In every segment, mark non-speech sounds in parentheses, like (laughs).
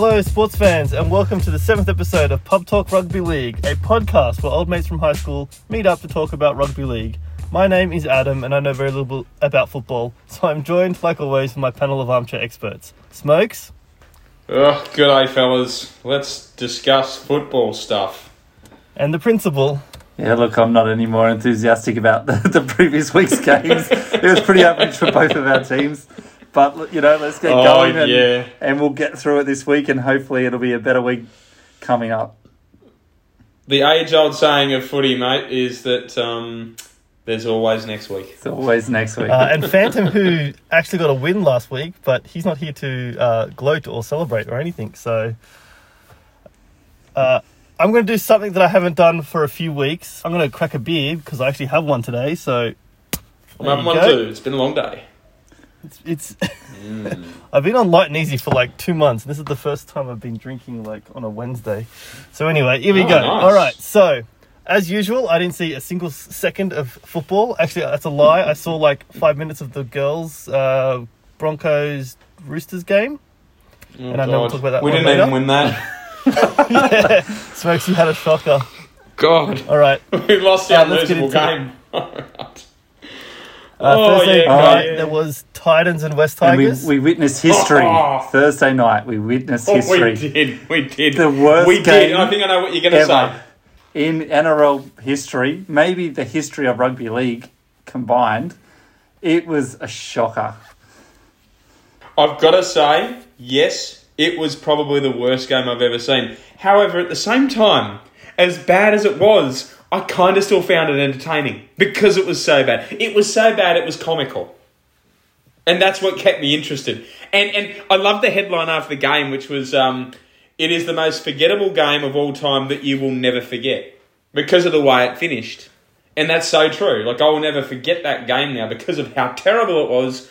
Hello, sports fans, and welcome to the seventh episode of Pub Talk Rugby League, a podcast where old mates from high school meet up to talk about rugby league. My name is Adam, and I know very little about football, so I'm joined, like always, with my panel of armchair experts. Smokes, Oh, good day, fellas. Let's discuss football stuff. and the principal. Yeah, look, I'm not any more enthusiastic about (laughs) the, the previous week's games. it was pretty average for both of our teams. But, you know, let's get Oh, going and, yeah. and we'll get through it this week and hopefully it'll be a better week coming up. The age-old saying of footy, mate, is that um, there's always next week. It's always next week. Uh, and Phantom, who actually got a win last week, but he's not here to uh, gloat or celebrate or anything. So uh, I'm going to do something that I haven't done for a few weeks. I'm going to crack a beer because I actually have one today. So I'm having one go. too. It's been a long day. It's. it's (laughs) I've been on light and easy for like two months. This is the first time I've been drinking like on a Wednesday. So anyway, here we Oh, go. nice. All right. So as usual, I didn't see a single second of football. Actually, that's a lie. I saw like five minutes of the girls' uh, Broncos Roosters game. Oh, And I know we'll talk about that We didn't even win that. (laughs) (laughs) Smokes, you had a shocker. God, All right. we lost the Uh, unlosable game. Uh, Oh, Thursday yeah, night yeah. there was Titans and West and we, Tigers. we witnessed history. Oh. Thursday night, we witnessed Oh, history. we did. We did. The worst we did. game I think I know what you're going to say. In NRL history, maybe the history of rugby league combined, it was a shocker. I've got to say, yes, it was probably the worst game I've ever seen. However, at the same time, as bad as it was, I kind of still found it entertaining because it was so bad. It was so bad, it was comical. And that's what kept me interested. And and I love the headline after the game, which was um, "It is the most forgettable game of all time that you will never forget because of the way it finished." And that's so true. Like I will never forget that game now because of how terrible it was,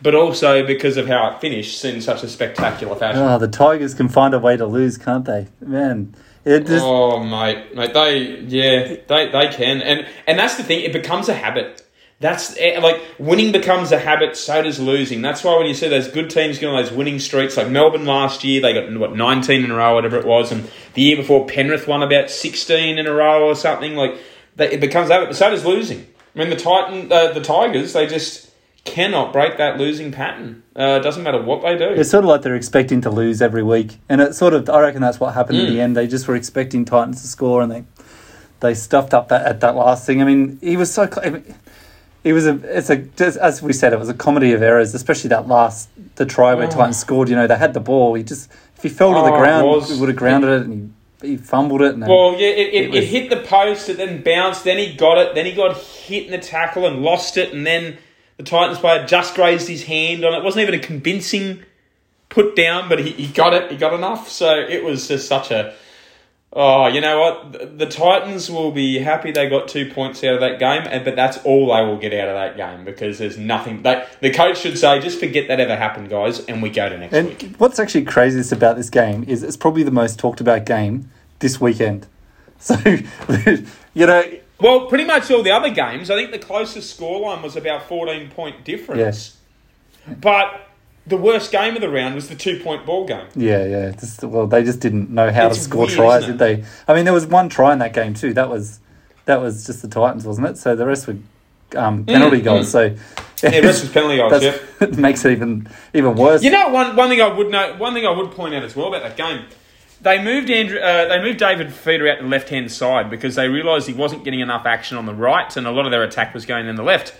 but also because of how it finished in such a spectacular fashion. Oh, the Tigers can find a way to lose, can't they? Man, it just Oh mate, mate, they yeah, they they can, and and that's the thing. It becomes a habit. That's eh, like winning becomes a habit. So does losing. That's why when you see those good teams going on those winning streaks, like Melbourne last year, they got what nineteen in a row, whatever it was, and the year before Penrith won about sixteen in a row or something. Like they, it becomes a habit. But so does losing. I mean, the Titan, uh, the Tigers, they just cannot break that losing pattern. Uh, it doesn't matter what they do. It's sort of like they're expecting to lose every week, and it sort of I reckon that's what happened in Mm. the end. They just were expecting Titans to score, and they they stuffed up that at that last thing. I mean, he was so. cl- I mean, it was a. It's a. just As we said, it was a comedy of errors, especially that last the try where mm. Oh. Titans scored. You know, they had the ball. He just if he fell to the Oh, ground, was. he would have grounded it, and he, he fumbled it. And then- Well, yeah, it, it, It it, hit the post, it then bounced, then he got it, then he got hit in the tackle and lost it, and then the Titans player just grazed his hand on it. It wasn't even a convincing put down, but he, he got it, he got enough. So it was just such a. Oh, you know what? The, Titans will be happy they got two points out of that game, and but that's all they will get out of that game because there's nothing. They, the coach should say, just forget that ever happened, guys, and we go to next week. And what's actually craziest about this game is it's probably the most talked about game this weekend. (laughs) So, you know, Well, pretty much all the other games, I think the closest scoreline was about 14 point difference. But the worst game of the round was the two point ball game. yeah, yeah. Just, well, they just didn't know how It's to score weird, tries, did they? I mean, there was one try in that game too. That was that was just the Titans, wasn't it? So the rest were um, penalty Mm, goals. So Yeah, rest was penalty goals, yeah. it (laughs) makes it even even worse. You know, one, one thing I would know, one thing I would point out as well about that game, they moved Andrew, uh, they moved David Fifita out to the left hand side because they realised he wasn't getting enough action on the right, and a lot of their attack was going in the left.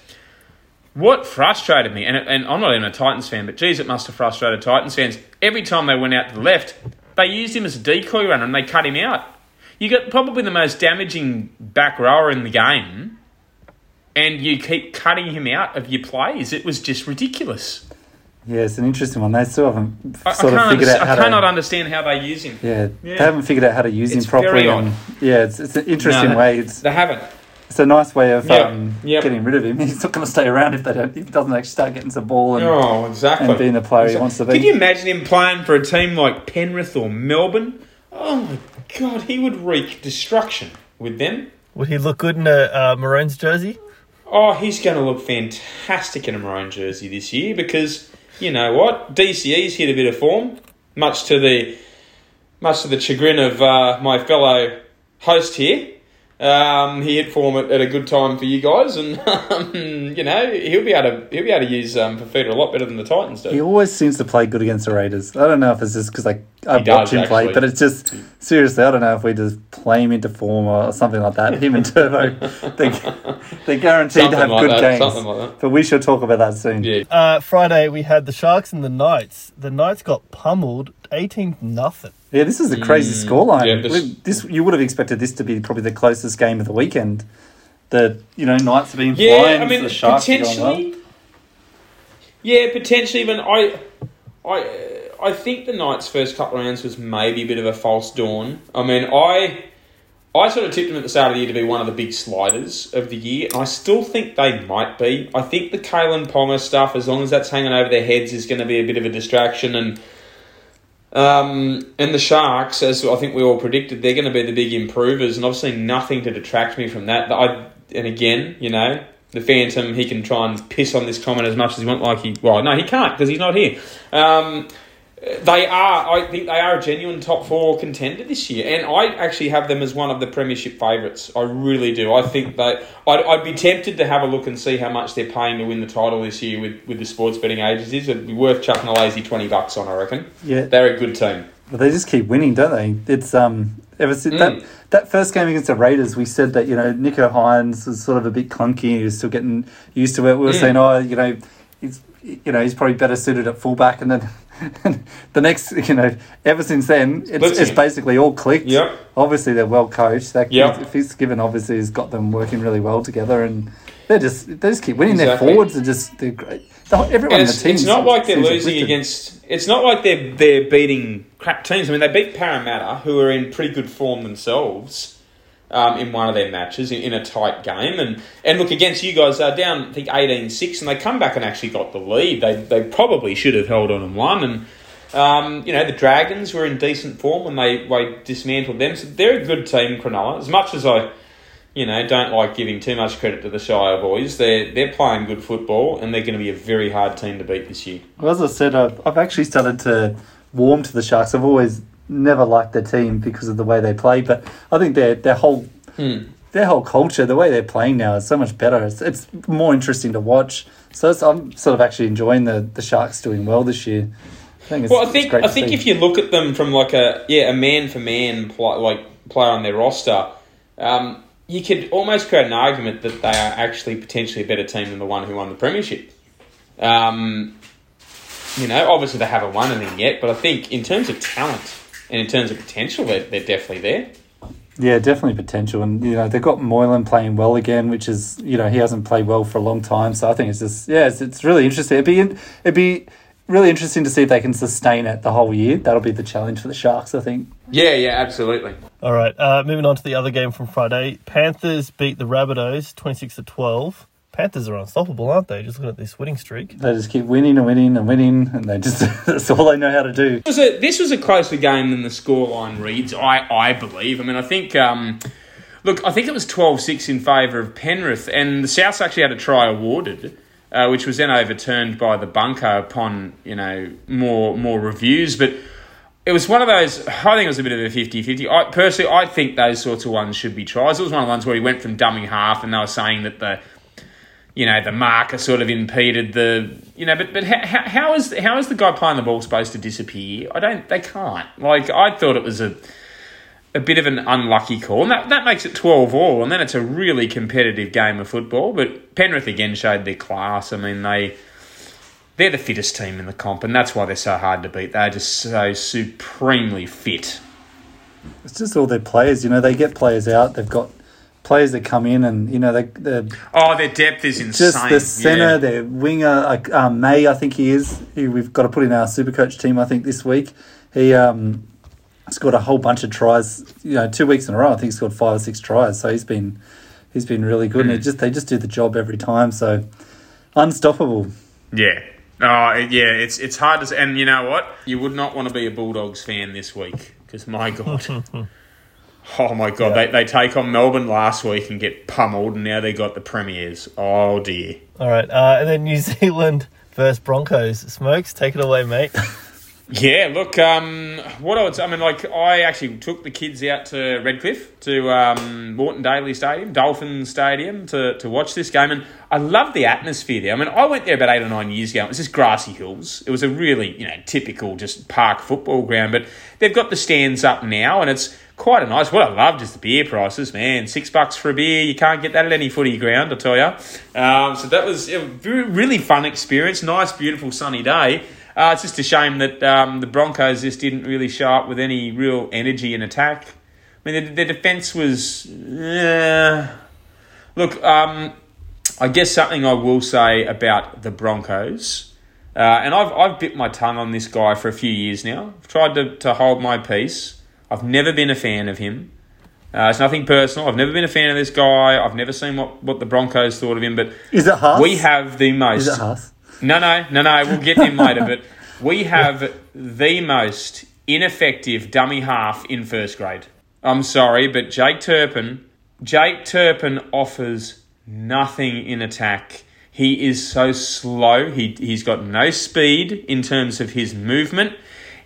What frustrated me, and, and I'm not even a Titans fan, but geez, it must have frustrated Titans fans. Every time they went out to the left, they used him as a decoy runner and they cut him out. You got probably the most damaging back rower in the game, and you keep cutting him out of your plays. It was just ridiculous. yeah, it's an interesting one. They still haven't I, I sort can't of figured understand, out how I cannot to. understand how they use him. Yeah, Yeah. they haven't figured out how to use It's him properly. very odd. And, yeah, it's, it's an interesting No, way. It's They haven't. It's a nice way of Yeah, um, yeah. getting rid of him. (laughs) He's not going to stay around if they don't. If he doesn't actually start getting some ball and, Oh, exactly. and being the player he wants to be. Could you imagine him playing for a team like Penrith or Melbourne? Oh my god, he would wreak destruction with them. Would he look good in a uh, Maroons jersey? Oh, he's going to look fantastic in a maroon jersey this year because you know what? DCE's hit a bit of form. much to the much to the chagrin of uh, my fellow host here. Um, he hit form at, at, a good time for you guys, and (laughs) um, you know he'll be able to he'll be able to use um, Fifita a lot better than the Titans do. He always seems to play good against the Raiders. I don't know if it's just because I I He watch does, him play, but it's just seriously I don't know if we just play him into form or something like that. Him and Turbo, (laughs) they they're guaranteed Something to have like good that, games. something like that. But we shall talk about that soon. Yeah, Uh, Friday we had the Sharks and the Knights. The Knights got pummeled, eighteen nothing. Yeah, this is a crazy scoreline. Mm, yeah, this- this you would have expected this to be probably the closest game of the weekend. The you know Knights have been yeah. flying. I mean, the Sharks potentially. Yeah, potentially. Even I, I, I think the Knights' first couple of rounds was maybe a bit of a false dawn. I mean, I, I sort of tipped them at the start of the year to be one of the big sliders of the year, and I still think they might be. I think the Kalyn Ponga stuff, as long as that's hanging over their heads, is going to be a bit of a distraction and. Um, and the Sharks, as I think we all predicted, they're going to be the big improvers, and obviously nothing to detract me from that. I and again, you know, the Phantom, he can try and piss on this comment as much as he wants. Like he, well, no, he can't because he's not here. Um, they are, I think, they are a genuine top four contender this year, and I actually have them as one of the premiership favourites. I really do. I think that I'd, I'd be tempted to have a look and see how much they're paying to win the title this year with, with the sports betting agencies. It'd be worth chucking a lazy twenty bucks on. I reckon. Yeah, They're a good team. But they just keep winning, don't they? It's um ever since Mm. that that first game against the Raiders, we said that you know Nicho Hynes was sort of a bit clunky. He was still getting used to it. We were Mm. saying, oh, you know, he's you know he's probably better suited at fullback, and then (laughs) the next you know ever since then it's, it's basically all clicked. Yep. Obviously they're well coached. That Yep. given, obviously has got them working really well together, and they just they just keep winning. Exactly. Their forwards are just they're great. Everyone And in the it's, team. it's not like they're losing against. It's not like they're they're beating crap teams. I mean, they beat Parramatta, who are in pretty good form themselves, um, in one of their matches in, in a tight game. And and look against you guys, they're down I think 18-6, and they come back and actually got the lead. They they probably should have held on and won. And um, you know the Dragons were in decent form when they, they dismantled them. So they're a good team, Cronulla. As much as I you know, don't like giving too much credit to the Shire boys. They're they're playing good football, and they're going to be a very hard team to beat this year. Well, as I said, I've, I've actually started to warm to the Sharks. I've always never liked their team because of the way they play, but I think their their whole Hmm. their whole culture, the way they're playing now, is so much better. It's, it's more interesting to watch. So I'm sort of actually enjoying the, the Sharks doing well this year. I think it's, Well, I think I think see. if you look at them from like a yeah a man for man pl- like player on their roster, um, you could almost create an argument that they are actually potentially a better team than the one who won the premiership. Um, you know, obviously they haven't won anything yet, but I think in terms of talent and in terms of potential, they're, they're definitely there. Yeah, definitely potential, and you know they've got Moylan playing well again, which is you know he hasn't played well for a long time. So I think it's just yeah, it's, it's really interesting. It'd be it'd be really interesting to see if they can sustain it the whole year. That'll be the challenge for the Sharks, I think. Yeah, yeah, absolutely. All right, uh, moving on to the other game from Friday. Panthers beat the Rabbitohs twenty six to twelve. Panthers are unstoppable, aren't they? Just looking at this winning streak. They just keep winning and winning and winning, and they just (laughs) that's all they know how to do. It was a, this was a closer game than the scoreline reads, I, I believe. I mean, I think, um, look, I think it was 12 6 in favour of Penrith, and the Souths actually had a try awarded, uh, which was then overturned by the bunker upon, you know, more, more reviews. But it was one of those, I think it was a bit of a 50 50. I, personally, I think those sorts of ones should be tries. It was one of the ones where he went from dummy half, and they were saying that the you know, the marker sort of impeded the, you know, but but how, how, is how is the guy playing the ball supposed to disappear? I don't, they can't. Like I thought it was a a bit of an unlucky call, and that that makes it twelve all, and then it's a really competitive game of football. But Penrith again showed their class. I mean, they they're the fittest team in the comp, and that's why they're so hard to beat. They're just so supremely fit. It's just all their players. You know, they get players out. They've got players that come in, and you know they they're Oh, their depth is insane. just the centre, Yeah. their winger, like um, May, I think he is. Who we've got to put in our super coach team. I think this week he um, scored a whole bunch of tries. You know, two weeks in a row. I think he scored five or six tries. So he's been he's been really good, and just they just do the job every time. So unstoppable. Yeah. Oh, yeah, it's it's hard to. And you know what? You would not want to be a Bulldogs fan this week because, my God. (laughs) oh, my God. Yeah. They, they take on Melbourne last week and get pummeled, and now they got the Premiers. Oh, dear. All right, uh, and then New (laughs) Zealand versus Broncos. Smokes, take it away, mate. (laughs) Yeah, look, um, what I would say, I mean, like, I actually took the kids out to Redcliffe, to um, Moreton Daily Stadium, Dolphin Stadium, to, to watch this game, and I love the atmosphere there. I mean, I went there about eight or nine years ago. It was just grassy hills. It was a really, you know, typical just park football ground, but they've got the stands up now, and it's quite a nice. What I loved is the beer prices, man. Six bucks for a beer, you can't get that at any footy ground, I tell you. Um, so that was a really fun experience. Nice, beautiful, sunny day. Uh, it's just a shame that um, the Broncos just didn't really show up with any real energy in attack. I mean, their, defence was. Uh, look, um, I guess something I will say about the Broncos, uh, and I've, I've bit my tongue on this guy for a few years now. I've tried to, to hold my peace. I've never been a fan of him. Uh, it's nothing personal. I've never been a fan of this guy. I've never seen what, what the Broncos thought of him. But is it Haas? We have the most. Is it Haas? No, no, no, no. We'll get him later. But we have the most ineffective dummy half in first grade. I'm sorry, but Jake Turpin, Jake Turpin offers nothing in attack. He is so slow. He, he's got no speed in terms of his movement.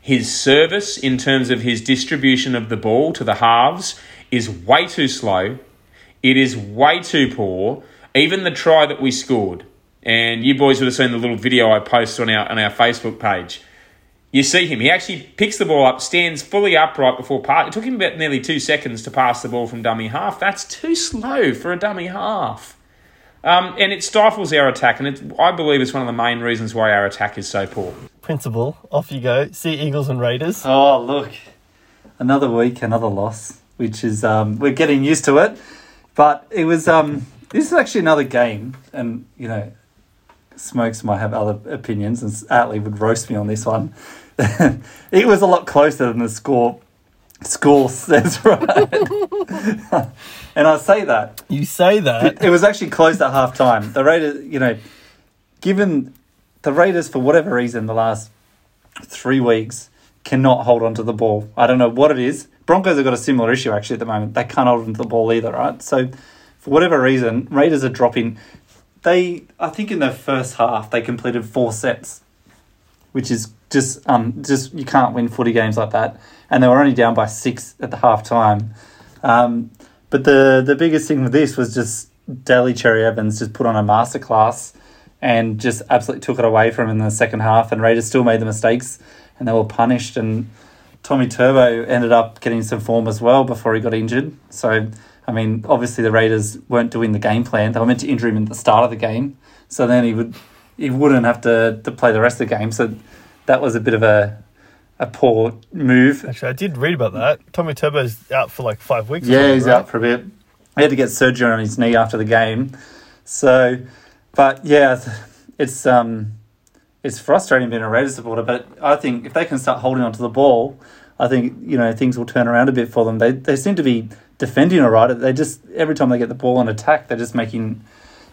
His service, in terms of his distribution of the ball to the halves, is way too slow. It is way too poor. Even the try that we scored, and you boys would have seen the little video I posted on our on our Facebook page. You see him. He actually picks the ball up, stands fully upright before pass. It took him about nearly two seconds to pass the ball from dummy half. That's too slow for a dummy half. Um, and it stifles our attack, and I believe it's one of the main reasons why our attack is so poor. Principal, off you go. See Eagles and Raiders. Oh, look. Another week, another loss, which is, um, we're getting used to it. But it was, um, this is actually another game, and, you know, Smokes might have other opinions, and Atley would roast me on this one. (laughs) it was a lot closer than the score score says, (laughs) right? (laughs) and I say that. You say that. It, it was actually close at half time. The Raiders, you know, given the Raiders, for whatever reason, the last three weeks cannot hold on to the ball. I don't know what it is. Broncos have got a similar issue actually at the moment. They can't hold on to the ball either, right? So, for whatever reason, Raiders are dropping they I think in the first half they completed four sets, which is just um just you can't win footy games like that, and they were only down by six at the half time. Um, but the the biggest thing with this was just Daly Cherry Evans just put on a masterclass and just absolutely took it away from him in the second half, and Raiders still made the mistakes and they were punished and. Tommy Turbo ended up getting some form as well before he got injured. So I mean, obviously the Raiders weren't doing the game plan. They were meant to injure him at the start of the game, so then he would he wouldn't have to, to play the rest of the game. So that was a bit of a a poor move. Actually, I did read about that. Tommy Turbo's out for like five weeks. Yeah, he's right? out for a bit. He had to get surgery on his knee after the game. So, but yeah, it's um, it's frustrating being a Raiders supporter. But I think if they can start holding onto the ball, I think you know things will turn around a bit for them. They they seem to be defending all right. They just every time they get the ball on attack, they're just making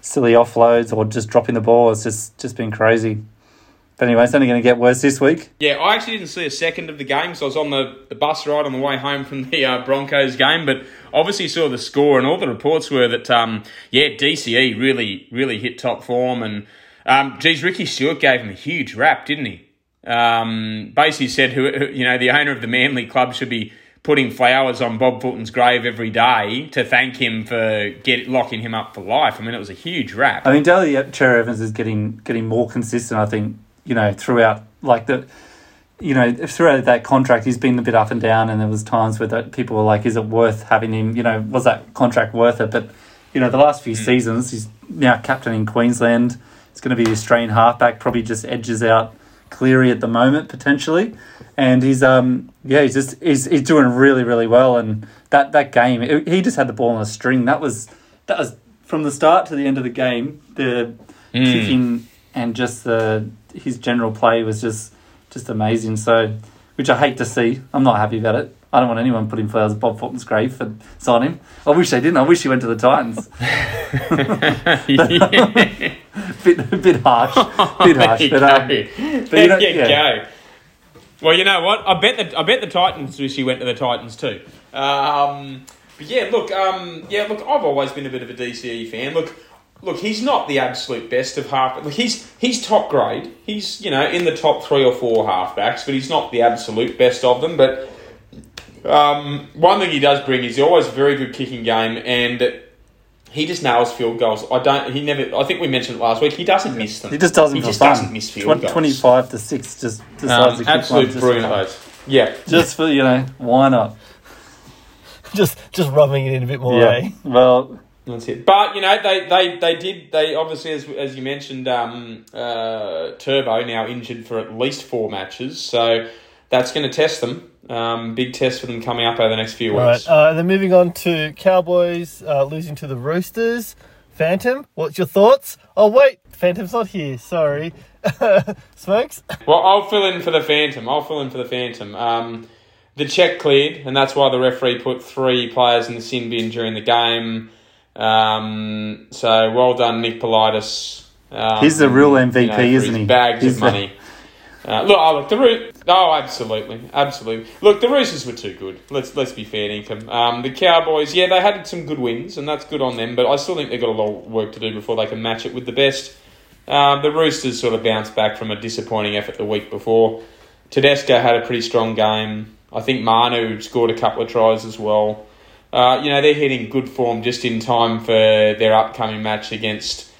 silly offloads or just dropping the ball. It's just just been crazy. But anyway, it's only going to get worse this week. Yeah, I actually didn't see a second of the game, so I was on the, the bus ride on the way home from the uh, Broncos game, but obviously saw the score, and all the reports were that, um, yeah, DCE really, really hit top form, and um, geez, Ricky Stuart gave him a huge rap, didn't he? Um, basically said, who, you know, the owner of the Manly club should be putting flowers on Bob Fulton's grave every day to thank him for get locking him up for life. I mean, it was a huge rap. I mean, Daly Cherry Evans is getting getting more consistent. I think you know throughout like the. You know, throughout that contract, he's been a bit up and down, and there was times where that people were like, "Is it worth having him?" You know, was that contract worth it? But you know, the last few mm. seasons, he's now captain in Queensland. It's going to be the Australian halfback. Probably just edges out Cleary at the moment potentially and he's um yeah he's just he's, he's doing really really well and that that game it, he just had the ball on a string that was that was from the start to the end of the game the mm. kicking and just the his general play was just just amazing so which I hate to see I'm not happy about it I don't want anyone putting flowers at Bob Fulton's grave for sign him. I wish they didn't. I wish he went to the Titans. (laughs) (laughs) bit, bit harsh, bit harsh. But, um, but you know, yeah. go. Well, you know what? I bet the I bet the Titans wish he went to the Titans too. Um, but yeah, look, um, yeah, look, I've always been a bit of a DCE fan. Look, look, he's not the absolute best of half. Look, he's he's top grade. He's you know in the top three or four halfbacks, but he's not the absolute best of them. But um, one thing he does bring is he's always a very good kicking game, and he just nails field goals. I don't. He never. I think we mentioned it last week. He doesn't miss them. He just doesn't. He just fun. doesn't miss field Twen- goals. Twenty-five to six. Just decides Um, to absolute one for brilliant Yeah, Just for you know, why not? (laughs) Just just rubbing it in a bit more, yeah. eh? Well, That's it. But you know, they, they, they did they obviously as as you mentioned, um, uh, Turbo now injured for at least four matches, so that's going to test them. Um, big test for them coming up over the next few weeks. right, uh, and then moving on to Cowboys uh, losing to the Roosters. Phantom, what's your thoughts? Oh wait, Phantom's not here. Sorry, (laughs) Smokes. Well, I'll fill in for the Phantom. I'll fill in for the Phantom. Um, the check cleared, and that's why the referee put three players in the sin bin during the game. Um, so well done, Nick Politis. Um, He's the real MVP, you know, isn't he? Bags He's of the- money. Uh, look, oh, look, the Roo- oh, absolutely, absolutely. Look, the Roosters were too good. Let's let's be fair, Income. Um, the Cowboys, yeah, they had some good wins, and that's good on them. But I still think they've got a lot of work to do before they can match it with the best. Um, the Roosters sort of bounced back from a disappointing effort the week before. Tedesco had a pretty strong game. I think Manu scored a couple of tries as well. Uh, you know, they're hitting good form just in time for their upcoming match against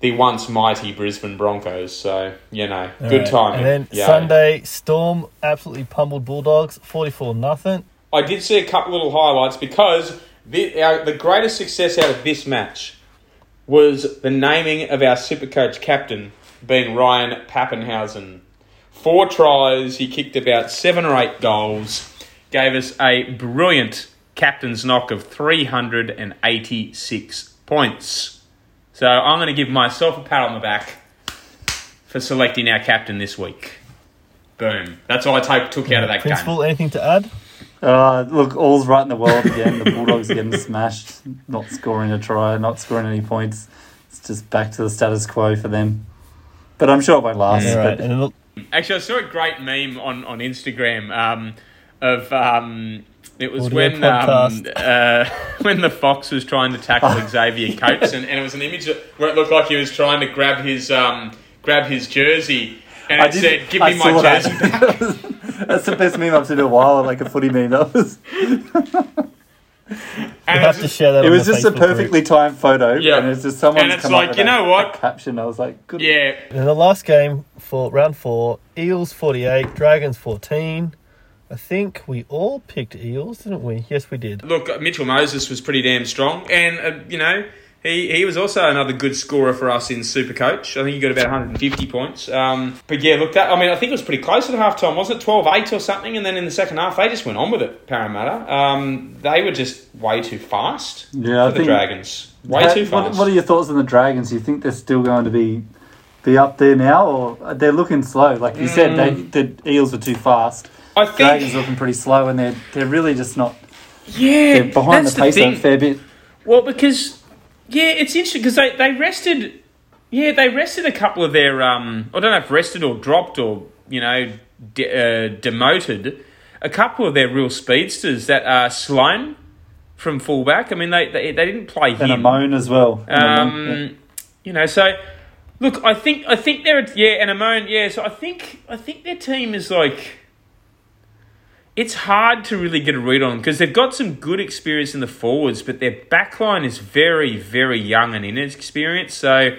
the once mighty Brisbane Broncos. So, you know, good Alright, timing. And then Yeah. Sunday, Storm absolutely pummeled Bulldogs, forty-four nothing. I did see a couple little highlights because the, our, the greatest success out of this match was the naming of our super coach captain being Ryan Papenhuyzen. Four tries, he kicked about seven or eight goals, gave us a brilliant captain's knock of 386 points. So I'm going to give myself a pat on the back for selecting our captain this week. Boom. That's all I take, took out of that game. Principal, anything to add? uh, look, all's right in the world again. The Bulldogs are getting smashed, not scoring a try, not scoring any points. It's just back to the status quo for them. But I'm sure it won't last. All right, but and then look, Actually, I saw a great meme on, on Instagram um, of um, it was Audio when um, uh, (laughs) when the fox was trying to tackle Xavier Coates, and, and it was an image where it looked like he was trying to grab his um, grab his jersey, and it did- said, "Give I me my saw that. jersey back." (laughs) That's the best meme I've seen in a while, like a footy meme. That was, And we'll have it's- to share that. it was the just a Facebook group. perfectly timed photo, Yeah. and it's just someone's And it's come like, up you know a what? caption. I was like, good. yeah, And the last game for round four, Eels 48, Dragons 14. I think we all picked Eels, didn't we? Yes, we did. look, Mitchell Moses was pretty damn strong, and uh, you know. He, he was also another good scorer for us in Supercoach. I think he got about 150 points. Um, but yeah, look, that I mean, I think it was pretty close at half time, wasn't it? 12 8 or something. And then in the second half, they just went on with it, Parramatta. Um, they were just way too fast Yeah, I the think- Dragons. Way Ha- too what, fast. what are your thoughts on the Dragons? Do you think they're still going to be be up there now, or they're looking slow? Like you said, Mm. they, the Eels were too fast. I think Dragons looking pretty slow, and they're they're really just not. yeah, They're behind the pace thing. a fair bit. Well, because yeah, it's interesting because they, they rested. Yeah, they rested a couple of their. Um, I don't know if rested or dropped or you know de- uh, demoted a couple of their real speedsters. Tyrell Sloan from fullback. I mean, they they, they didn't play And a moan as well. And Um, yeah. you know, so look, I think I think they're yeah, and Amon, yeah. So I think I think their team is like. It's hard to really get a read on because they've got some good experience in the forwards, but their backline is very, very young and inexperienced. So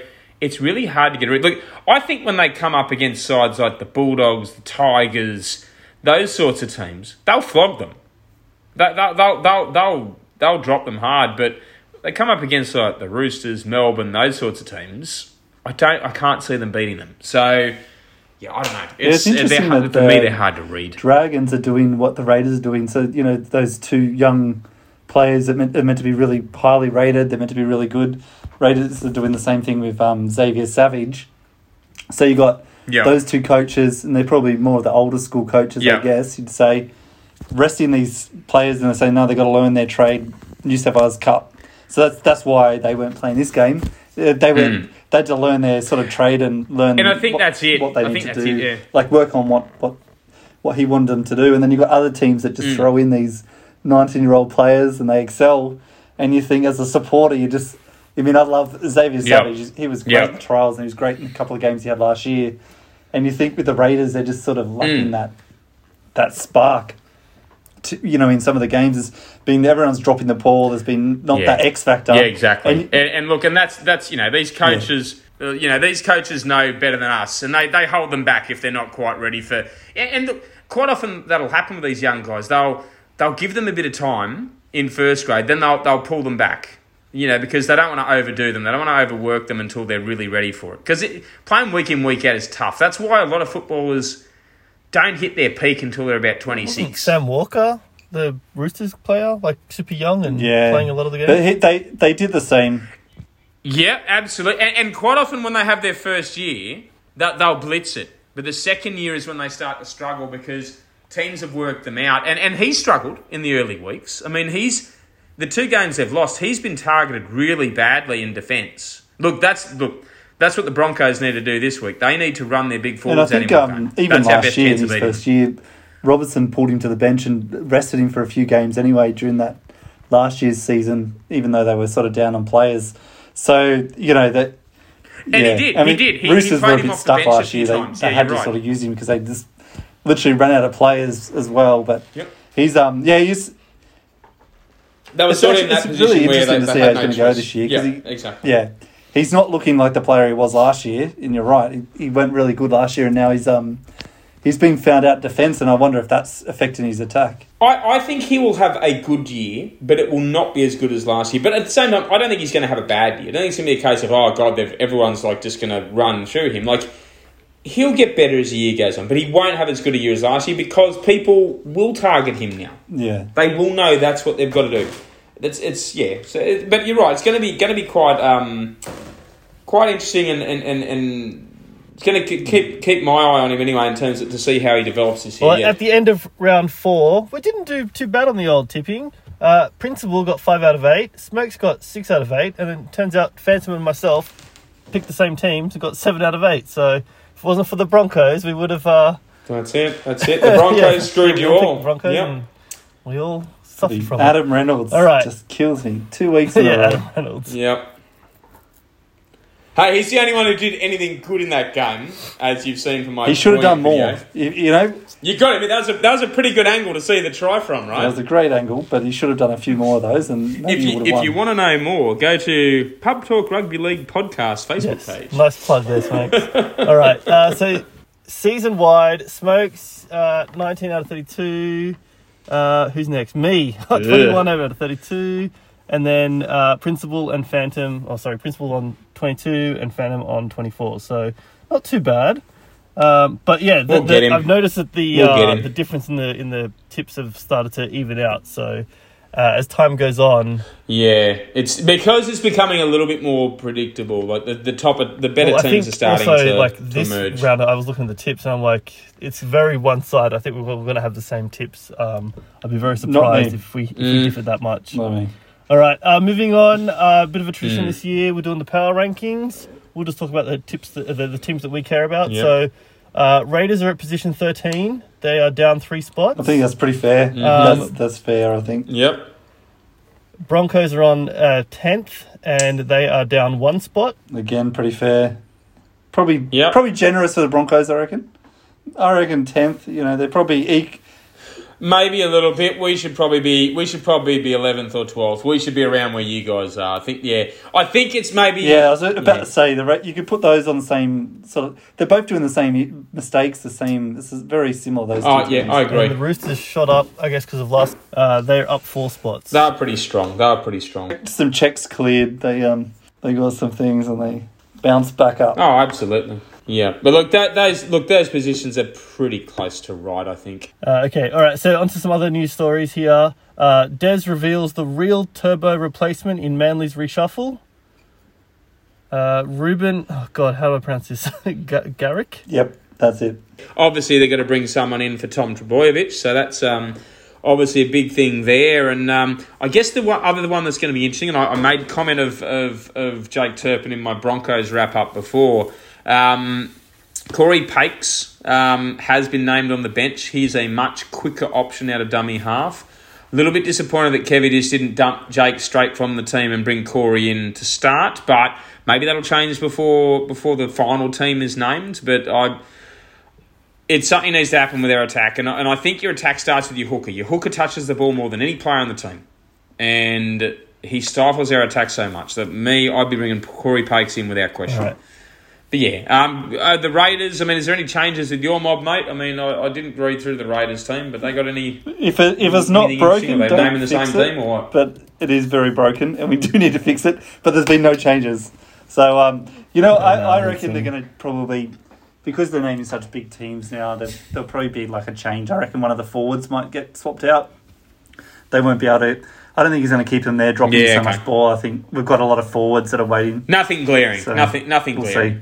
it's really hard to get a read. Look, I think when they come up against sides like the Bulldogs, the Tigers, those sorts of teams, they'll flog them. They- They'll, they'll, they'll, they'll, they'll drop them hard, but they come up against like the Roosters, Melbourne, those sorts of teams. I don't, I can't see them beating them. So, yeah, I don't know. it's It's, interesting hard, that for me, the- they're hard to read. Dragons are doing what the Raiders are doing. So you know those two young players that are meant to be really highly rated. They're meant to be really good. Raiders are doing the same thing with um, Xavier Savage. So you got Yeah. those two coaches, and they're probably more of the older school coaches, Yeah. I guess. You'd say resting these players, and they say no, they've got to learn their trade. New South Wales Cup. So that's that's why they weren't playing this game. Uh, They went. Mm. They had to learn their sort of trade and learn. And I think what, that's it. What they I need think to that's do, it, yeah. like work on what what what he wanted them to do, and then you've got other teams that just Mm. throw in these nineteen year old players and they excel, and you think as a supporter you just I mean, I love Xavier Yep. He was great Yep. in the trials, and he was great in a couple of games he had last year. And you think with the Raiders, they're just sort of lacking Mm. that that spark. To, you know, in some of the games, has been everyone's dropping the ball. There's been not Yeah. that X factor. Yeah, exactly. And- And, and, look, and that's that's you know these coaches, uh, you know these coaches know better than us, and they, they hold them back if they're not quite ready for. And, and look, quite often that'll happen with these young guys. They'll they'll give them a bit of time in first grade, then they'll they'll pull them back. You know, because they don't want to overdo them. They don't want to overwork them until they're really ready for it. Because playing week in week out is tough. That's why a lot of footballers don't hit their peak until they're about twenty six. Sam Walker, the Roosters player, like super young and yeah, playing a lot of the games. But he, they they did the same. Yeah, absolutely. And, and quite often when they have their first year, that they'll blitz it. But the second year is when they start to struggle because teams have worked them out. And and he struggled in the early weeks. I mean, he's the two games they've lost. He's been targeted really badly in defence. Look, that's look. That's what the Broncos need to do this week. They need to run their big forwards. And I forwards think um, even That's last year, in his first year, Robertson pulled him to the bench and rested him for a few games anyway during that last year's season, even though they were sort of down on players. So you know that. And he did, I he did. He- he Roosters played were a bit off stuck last year. They, times. they Yeah, had to right. sort of use him because they just literally ran out of players as well. But Yep. he's um yeah he's that was It's sort of in that it's really where they, interesting to they see had how no he's gonna go this year. Yeah, he- exactly. yeah he's not looking like the player he was last year. And you're right, he, he went really good last year, and now he's um he's been found out defence, and I wonder if that's affecting his attack. I, I think he will have a good year, but it will not be as good as last year. But at the same time, I don't think he's going to have a bad year. I don't think it's going to be a case of, oh, God, everyone's like just going to run through him. Like, he'll get better as the year goes on, but he won't have as good a year as last year because people will target him now. Yeah. They will know that's what they've got to do. It's, it's yeah. So, it, but you're right. It's going to be going to be quite um, quite interesting and and, and, and it's going to keep keep my eye on him anyway in terms of to see how he develops this year. Well, yeah. at the end of round four, we didn't do too bad on the old tipping. Uh, Principal got five out of eight. Smokes got six out of eight, and then it turns out Phantom and myself picked the same teams and got seven out of eight. So if it wasn't for the Broncos, we would have. Uh, That's it. That's it. The (laughs) Broncos yeah, screwed you all. Broncos, Yep. we all suffered from Adam Reynolds All right. just kills me. Two weeks it. in a yeah, row. Adam Reynolds. Yep. Hey, he's the only one who did anything good in that game, as you've seen from my. He should have done point more. You, you know, You got him. That was a that was a pretty good angle to see the try from, right? that was a great angle, but he should have done a few more of those, and maybe if you, would if have you want to know more, go to Pub Talk Rugby League podcast Facebook Yes, page. nice plug there, Smokes. All right, uh, so season wide, Smokes, uh, 19 out of 32. Uh, who's next? Me, (laughs) 21 over of 32. And then uh, Principal and Phantom, oh, sorry, Principal on 22 and Phantom on 24. So not too bad. Um, but yeah, the, We'll the- him. I've noticed that the We'll get uh, him. the difference in the in the tips have started to even out. So uh, as time goes on, Yeah, it's because it's becoming a little bit more predictable. Like the, the top, of, the better Well, teams are starting also, to, like to this emerge. round, I was looking at the tips and I'm like, it's very one side. I think we're, we're going to have the same tips. Um, I'd be very surprised if we if we Mm. differed that much. I mean, All right, uh, moving on. A bit of a tradition Mm. this year. We're doing the power rankings. We'll just talk about the tips, that, the, the teams that we care about. Yep. So, uh, Raiders are at position 13. They are down three spots. I think that's pretty fair. Um, that's, that's fair, I think. Yep. Broncos are on uh, 10th, and they are down one spot. Again, pretty fair. Probably, Yep. probably generous for the Broncos. I reckon. I reckon tenth. You know, they're probably eke. Maybe a little bit. We should probably be. We should probably be eleventh or twelfth. We should be around where you guys are. I think. Yeah. I think it's maybe. Yeah, I was about Yeah. to say the ra- you could put those on the same sort of. They're both doing the same mistakes. The same. This is very similar. Those. Oh two yeah, teams. I And the. Roosters shot up, I guess, because of last. Uh, they're up four spots. They are pretty strong. They are pretty strong. Some checks cleared. They um they got some things and they bounced back up. Oh, absolutely. Yeah, but look, that, those look those positions are pretty close to right. I think. Uh, okay, all right. So onto some other news stories here. Uh, Des reveals the real turbo replacement in Manly's reshuffle. Uh, Reuben, oh God, how do I pronounce this? (laughs) Ga- Garrick. Yep, that's it. Obviously, they're going to bring someone in for Tom Trbojevic, so that's um, obviously a big thing there. And um, I guess the one, other one that's going to be interesting, and I, I made comment of, of, of Jake Turpin in my Broncos wrap up before. Um, Cory Paix um, has been named on the bench. He's a much quicker option out of dummy half. A little bit disappointed that Kevy just didn't dump Jake straight from the team and bring Corey in to start, but maybe that'll change before before the final team is named. But I, it's something needs to happen with our attack, and I- and I think your attack starts with your hooker. Your hooker touches the ball more than any player on the team, and he stifles our attack so much that me, I'd be bringing Cory Paix in without question. But yeah, um, uh, the Raiders. I mean, is there any changes with your mob, mate? I mean, I, I didn't read through the Raiders team, but they got any? If it, if it's not broken, interesting? Are they don't naming the same it. team or what? But it is very broken, and we do need to fix it. But there's been no changes. So um, you know, I, I reckon they're going to probably because they're naming such big teams now. there- There'll probably be like a change. I reckon one of the forwards might get swapped out. They won't be able to. I don't think he's going to keep them there, dropping Yeah, so okay. much ball. I think we've got a lot of forwards that are waiting. Nothing glaring. So, nothing. Nothing We'll glaring. see.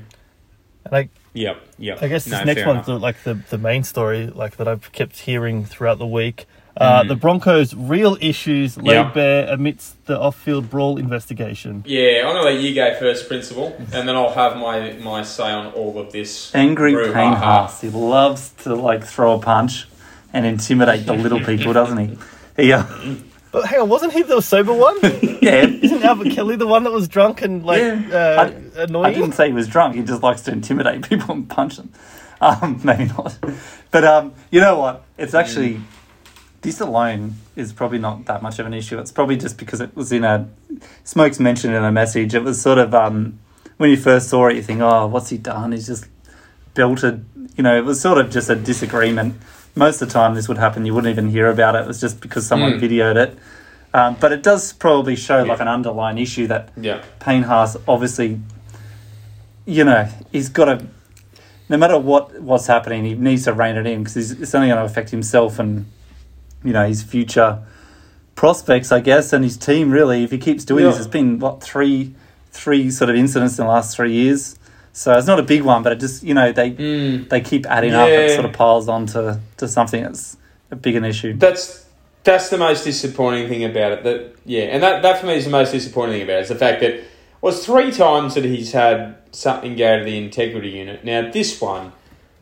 And I, Yep. Yep. I guess this No, next one's the, like the, the main story, like that I've kept hearing throughout the week. Uh, Mm. The Broncos' real issues laid Yeah. bare amidst the off-field brawl investigation. Yeah, I'm gonna let you go first, principal, and then I'll have my my say on all of this. Angry brouhaha. Payne He loves to like throw a punch and intimidate the little people, doesn't he? (laughs) He, uh, But hang on, wasn't he the sober one? (laughs) yeah. Isn't Albert Kelly the one that was drunk and like uh, I, annoying? I didn't say he was drunk. He just likes to intimidate (laughs) people and punch them. Um, (laughs) maybe not. But um, you know what? It's actually this alone is probably not that much of an issue. It's probably just because it was in a Smokes mentioned in a message. It was sort of um, when you first saw it, you think, oh, what's he done? He's just belted. You know, it was sort of just a disagreement. Most of the time, this would happen. You wouldn't even hear about it. It was just because someone Mm. videoed it. Um, but it does probably show like an underlying issue that Yeah. Payne Haas obviously, you know, he's got to, no matter what what's happening, he needs to rein it in because it's only going to affect himself and, you know, his future prospects, I guess, and his team. Really, if he keeps doing this, it's been what three, three sort of incidents in the last three years. So it's not a big one, but it just you know they Mm. they keep adding up. It sort of piles on to, to something that's a big an issue. That's that's the most disappointing thing about it. That yeah, and that that for me is the most disappointing thing about it. Is the fact that well, it's three times that he's had something go to the integrity unit. Now this one,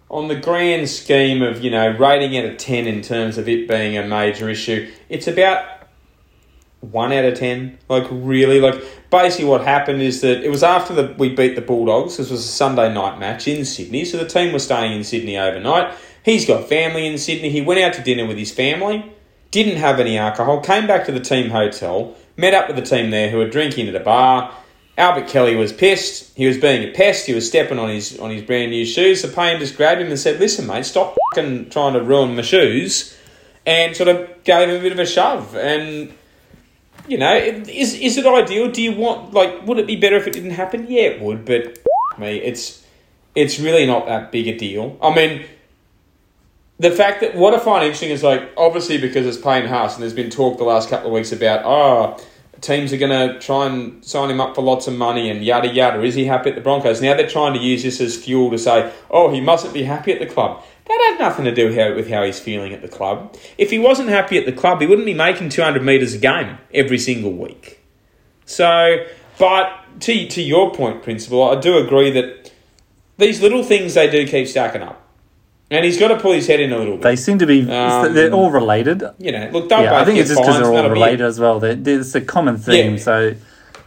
on the grand scheme of you know rating out of ten in terms of it being a major issue, it's about one out of ten. Like really, like basically what happened is that it was after the we beat the Bulldogs. This was a Sunday night match in Sydney, so the team was staying in Sydney overnight. He's got family in Sydney. He went out to dinner with his family, didn't have any alcohol, came back to the team hotel, met up with the team there who were drinking at a bar. Albert Kelly was pissed. He was being a pest. He was stepping on his on his brand new shoes. The Payne just grabbed him and said, "Listen, mate, stop fucking trying to ruin my shoes," and sort of gave him a bit of a shove. And you know, is is it ideal? Do you want like would it be better if it didn't happen? Yeah, it would, but me, it's it's really not that big a deal. I mean, the fact that what I find interesting is like obviously because it's Payne Haas and there's been talk the last couple of weeks about oh teams are going to try and sign him up for lots of money and yada yada. Is he happy at the Broncos? Now they're trying to use this as fuel to say oh he mustn't be happy at the club. That had nothing to do how, with how he's feeling at the club. If he wasn't happy at the club, he wouldn't be making 200 metres a game every single week. So, but to, to your point, Principal, I do agree that these little things they do keep stacking up. And he's got to pull his head in a little bit. They seem to be. Um, they're all related. you know, look, they'll yeah, I think it's just because they're all related as well. They're, it's a common theme, Yeah. so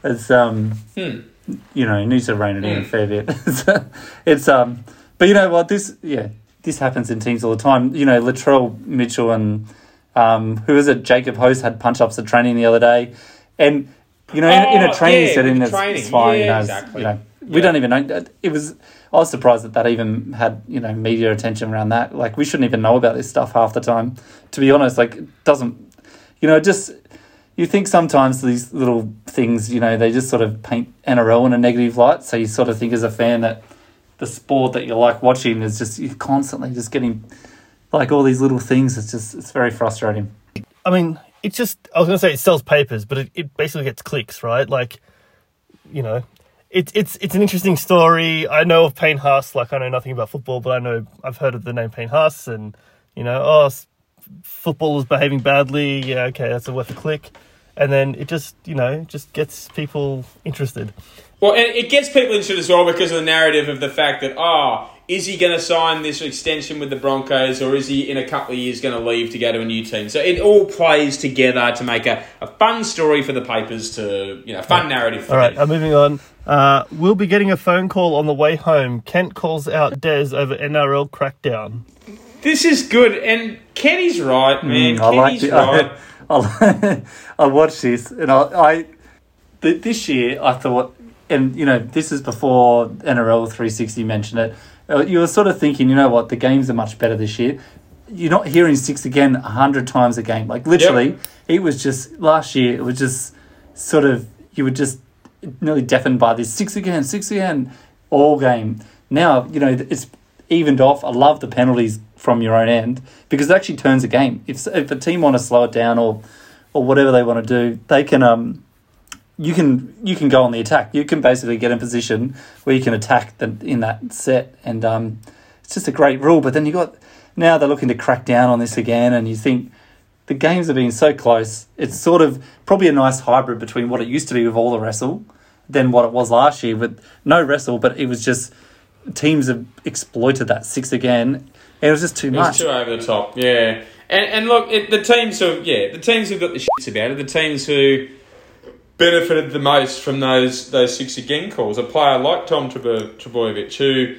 it's um, Hmm. you know, needs to rein it in a Mm. fair bit. it's, (laughs) it's um, but you know what? This yeah, this happens in teams all the time. You know, Latrell Mitchell and um, who is it? Jacob Host had punch ups at training the other day, and you know, in, in Oh, a training yeah, setting, it's, training. it's fine. you know, exactly. you know, we don't even know. It was. I was surprised that that even had you know media attention around that. Like we shouldn't even know about this stuff half the time. To be honest, like it doesn't. You know, just you think sometimes these little things, you know, they just sort of paint NRL in a negative light. So you sort of think as a fan that the sport that you like watching is just you're constantly just getting like all these little things. It's just it's very frustrating. I mean, it's just, I was to say it sells papers, but it, it basically gets clicks, right? Like, you know, it's it's it's an interesting story. I know of Payne Haas, like, I know nothing about football, but I know, I've heard of the name Payne Haas, and, you know, oh, s- football is behaving badly. Yeah, okay, that's a worth a click. And then it just, you know, just gets people interested. Well, and it gets people interested as well because of the narrative of the fact that, oh, is he going to sign this extension with the Broncos or is he in a couple of years going to leave to go to a new team? So it all plays together to make a, a fun story for the papers to, you know, fun narrative for All right, me. I'm moving on. Uh, we'll be getting a phone call on the way home. Kent calls out Des over NRL crackdown. This is good, and Kenny's right, man. Mm, I like Kenny's the, (laughs) right. I, I watched this and I, I th- this year I thought, and you know, this is before NRL 360 mentioned it. uh, You were sort of thinking, you know what, the games are much better this year. You're not hearing six again a hundred times a game. Like literally, it was just last year. It was just sort of you were just nearly deafened by this six again, six again, all game. Now you know it's evened off. I love the penalties from your own end because it actually turns a game. If if a team want to slow it down or or whatever they want to do, they can um you can you can go on the attack. You can basically get in position where you can attack the, in that set, and um, it's just a great rule. But then you got now they're looking to crack down on this again, and you think the games have been so close. It's sort of probably a nice hybrid between what it used to be with all the wrestle, than what it was last year with no wrestle, but it was just teams have exploited that six again. It was just too It much. was too over the top, yeah. And and look, it, the teams who yeah, the teams who've got the shits about it, the teams who benefited the most from those those six again calls, a player like Tom Trebo- Trbojevic who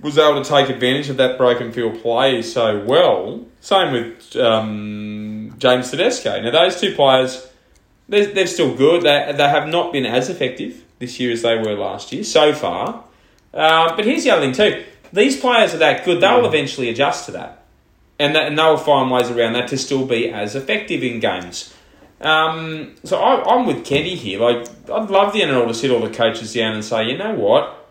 was able to take advantage of that broken field play so well. Same with um, James Tedesco. Now those two players, they're, they're still good. They they have not been as effective this year as they were last year so far. Uh, but here's the other thing too: these players are that good; they'll eventually adjust to that, and that, and they'll find ways around that to still be as effective in games. Um, so I, I'm with Kenny here. Like, I'd love the NRL to sit all the coaches down and say, you know what,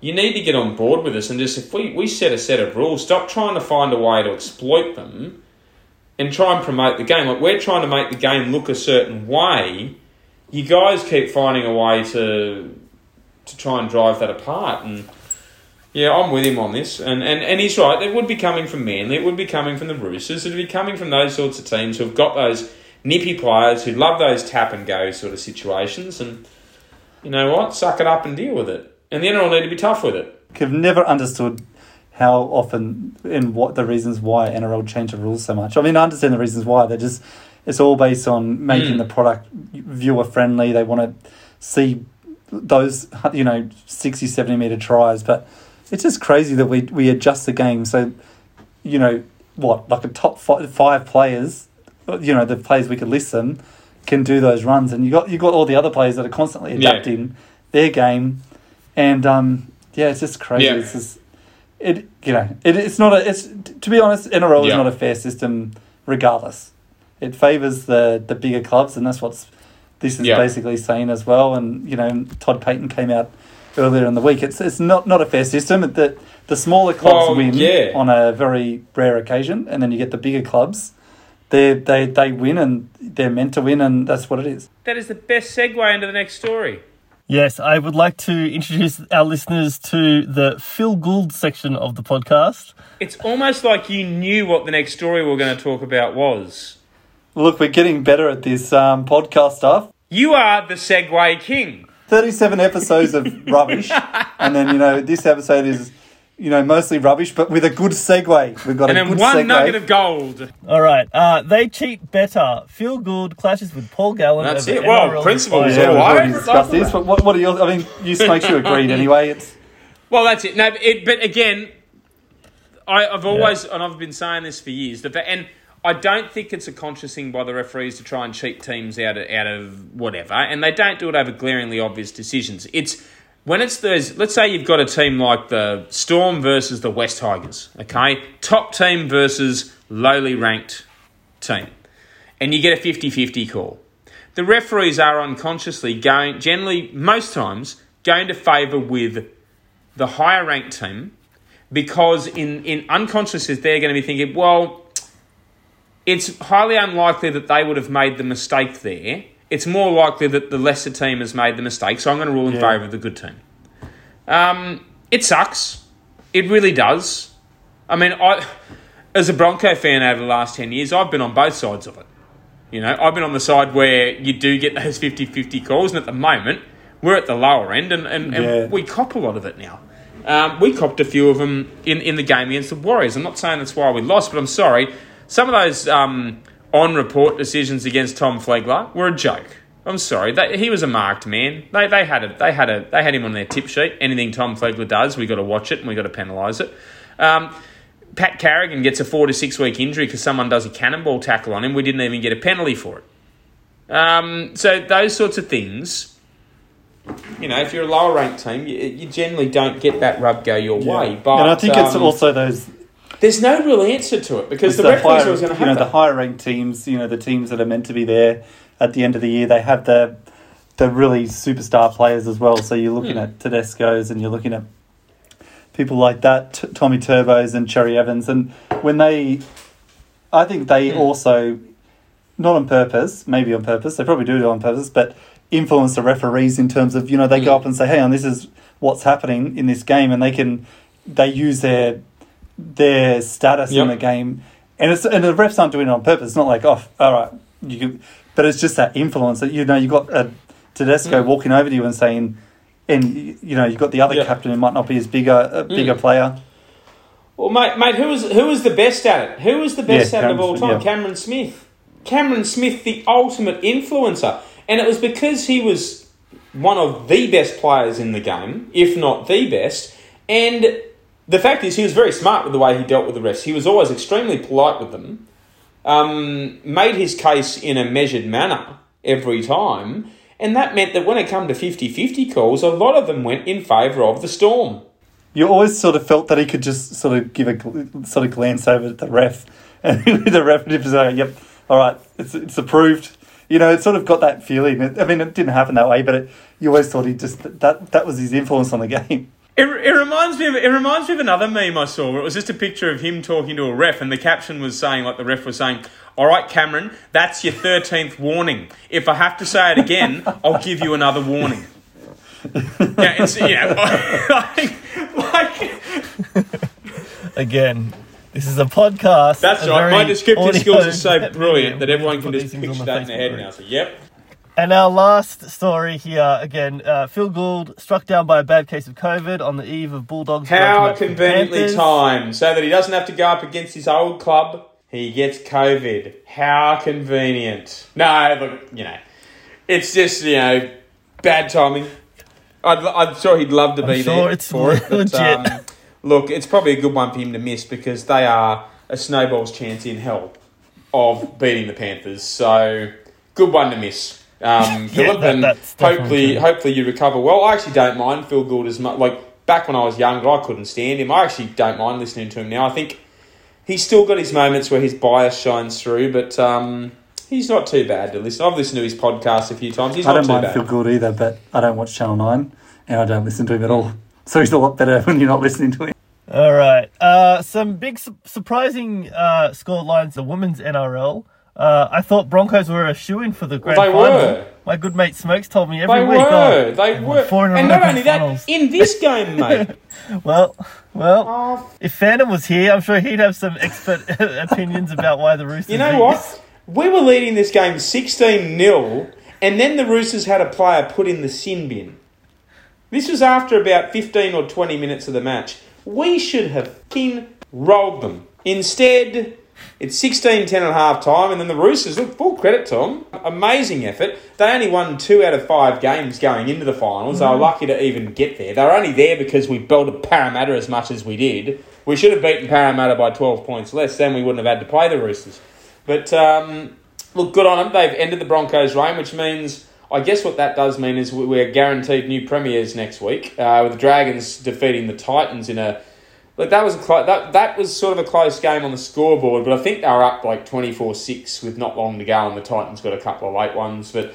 you need to get on board with us, and just if we, we set a set of rules, stop trying to find a way to exploit them, and try and promote the game. Like we're trying to make the game look a certain way. You guys keep finding a way to to try and drive that apart. And yeah, I'm with him on this. And, and, and he's right. It would be coming from Manly. It would be coming from the Roosters. It would be coming from those sorts of teams who've got those nippy players who love those tap and go sort of situations. And you know what? Suck it up and deal with it. And the NRL need to be tough with it. I've never understood how often and what the reasons why NRL change the rules so much. I mean, I understand the reasons why. They're just it's all based on making Mm. the product viewer friendly. They want to see those you know 60 70 meter tries but it's just crazy that we we adjust the game so you know what like a top five, five players you know the players we could list them can do those runs and you got you got all the other players that are constantly Yeah. adapting their game and um yeah it's just crazy Yeah. it's just it you know it, it's not a it's to be honest NRL is Yeah. not a fair system regardless it favors the the bigger clubs and that's what's this is Yeah. basically saying as well and you know Todd Payten came out earlier in the week it's it's not not a fair system that the smaller clubs win yeah. on a very rare occasion and then you get the bigger clubs they they they win and they're meant to win and that's what it is That is the best segue into the next story. Yes, I would like to introduce our listeners to the Phil Gould section of the podcast. It's almost like you knew what the next story we are going to talk about was. look we're getting better at this um, podcast stuff You are the segue king. 37 episodes of rubbish (laughs) and then you know this episode is you know mostly rubbish but with a good segue we've got And a then good one segue nugget of gold. All right, uh, they cheat better. Phil Gould clashes with Paul Gallen. That's it. Well, NRL principles yeah, we've already discussed this but what, what are your I mean you makes you agreed (laughs) anyway it's Well, that's it. No, but, it, but again, I, I've always and I've been saying this for years. The, and I don't think it's a conscious thing by the referees to try and cheat teams out of out of whatever, and they don't do it over glaringly obvious decisions. It's when it's those. Let's say you've got a team like the Storm versus the West Tigers. Okay, top team versus lowly ranked team, and you get a 50-50 call. The referees are unconsciously going, generally, most times, going to favour with the higher ranked team because in, in unconsciousness they're going to be thinking, well, it's highly unlikely that they would have made the mistake there. It's more likely that the lesser team has made the mistake, so I'm going to rule in Yeah. favour of the good team. Um, it sucks. It really does. I mean, I, as a Bronco fan over the last 10 years, I've been on both sides of it. You know, I've been on the side where you do get those 50 50 calls, and at the moment, we're at the lower end, and, and, and Yeah. we cop a lot of it now. Um, we copped a few of them in, in the game against the Warriors. I'm not saying that's why we lost, but I'm sorry. Some of those um, on report decisions against Tom Flegler were a joke. I'm sorry. They, he was a marked man. They, they had a, they had a, they had him on their tip sheet. Anything Tom Flegler does, we got to watch it and we got to penalise it. Um, Pat Carrigan gets a four to six week injury because someone does a cannonball tackle on him. We didn't even get a penalty for it. Um, so those sorts of things, you know, if you're a lower ranked team, you, you generally don't get that rub go your way. But and I think it's um, also those there's no real answer to it because the, the referees higher, going to you know the higher ranked teams, you know the teams that are meant to be there at the end of the year, they have the the really superstar players as well. So you're looking Hmm. at Tedesco's and you're looking at people like that, T- Tommy Turbos and Cherry Evans, and when they, I think they Hmm. also, not on purpose, maybe on purpose, they probably do it on purpose, but influence the referees in terms of you know they go Hmm. up and say, hey, on this is what's happening in this game, and they can they use their their status in the game, and it's and the refs aren't doing it on purpose. It's not like oh, all right, you can, but it's just that influence that you know you've got a Tedesco Mm. walking over to you and saying, and you know you've got the other Yep. captain who might not be as big a, a bigger Mm. player. Well, mate, mate, who was who was the best at it? Who was the best Yeah, at it of all time? yeah. Cameron Smith. Cameron Smith, the ultimate influencer, and it was because he was one of the best players in the game, if not the best. And the fact is, he was very smart with the way he dealt with the refs. He was always extremely polite with them. Um, made his case in a measured manner every time, and that meant that when it came to 50-50 calls, a lot of them went in favour of the Storm. You always sort of felt that he could just sort of give a sort of glance over at the ref, (laughs) and the ref would say, "Yep, all right, it's it's approved." You know, it sort of got that feeling. I mean, it didn't happen that way, but it, you always thought he just that that was his influence on the (laughs) game. It, it reminds me of it reminds me of another meme I saw where it was just a picture of him talking to a ref and the caption was saying like the ref was saying, "All right, Cameron, that's your thirteenth warning. If I have to say it again, I'll give you another warning." yeah, it's you (laughs) know like, like Again, this is a podcast. that's a right. My descriptive skills are so (laughs) brilliant that everyone can just picture that in their head now. So, yep. And our last story here again, uh, Phil Gould struck down by a bad case of COVID on the eve of Bulldogs. How conveniently timed so that he doesn't have to go up against his old club. He gets COVID. How convenient. No, look, you know, it's just, you know, bad timing. I'd, I'm sure he'd love to be sure there it's for it. But, um, look, it's probably a good one for him to miss because they are a snowball's chance in hell of beating the Panthers. So, good one to miss. Um, (laughs) Philip, that- and hopefully, true. hopefully you recover well. I actually don't mind Phil Gould as much. Like back when I was younger, I couldn't stand him. I actually don't mind listening to him now. I think he's still got his moments where his bias shines through, but um, he's not too bad to listen. I've listened to his podcast a few times. He's I not don't too mind bad. Phil Gould either, but I don't watch Channel Nine, and I don't listen to him at all. (laughs) So he's a lot better (laughs) when you're not listening to him. All right. Uh, some big su- surprising uh, score lines. The women's NRL. Uh, I thought Broncos were a shoe in for the grand they final. were. My good mate Smokes told me every They week. were. oh, they won were. four in And not in only that, in this game, (laughs) mate. Well, well. oh, If Phantom was here, I'm sure he'd have some expert (laughs) opinions about why the Roosters. you know beat what? We were leading this game 16 0, and then the Roosters had a player put in the sin bin. This was after about 15 or 20 minutes of the match. We should have fucking rolled them. Instead, it's 16 10 at half time, and then the Roosters, look, full credit to them. Amazing effort. They only won two out of five games going into the finals. They were lucky to even get there. They were only there because we belted Parramatta as much as we did. We should have beaten Parramatta by 12 points less, then we wouldn't have had to play the Roosters. But um, look, good on them. They've ended the Broncos' reign, which means I guess what that does mean is we- we're guaranteed new premiers next week. Uh, with the Dragons defeating the Titans in a look that was a clo- that that was sort of a close game on the scoreboard, but I think they were up like twenty four six with not long to go, and the Titans got a couple of late ones, but.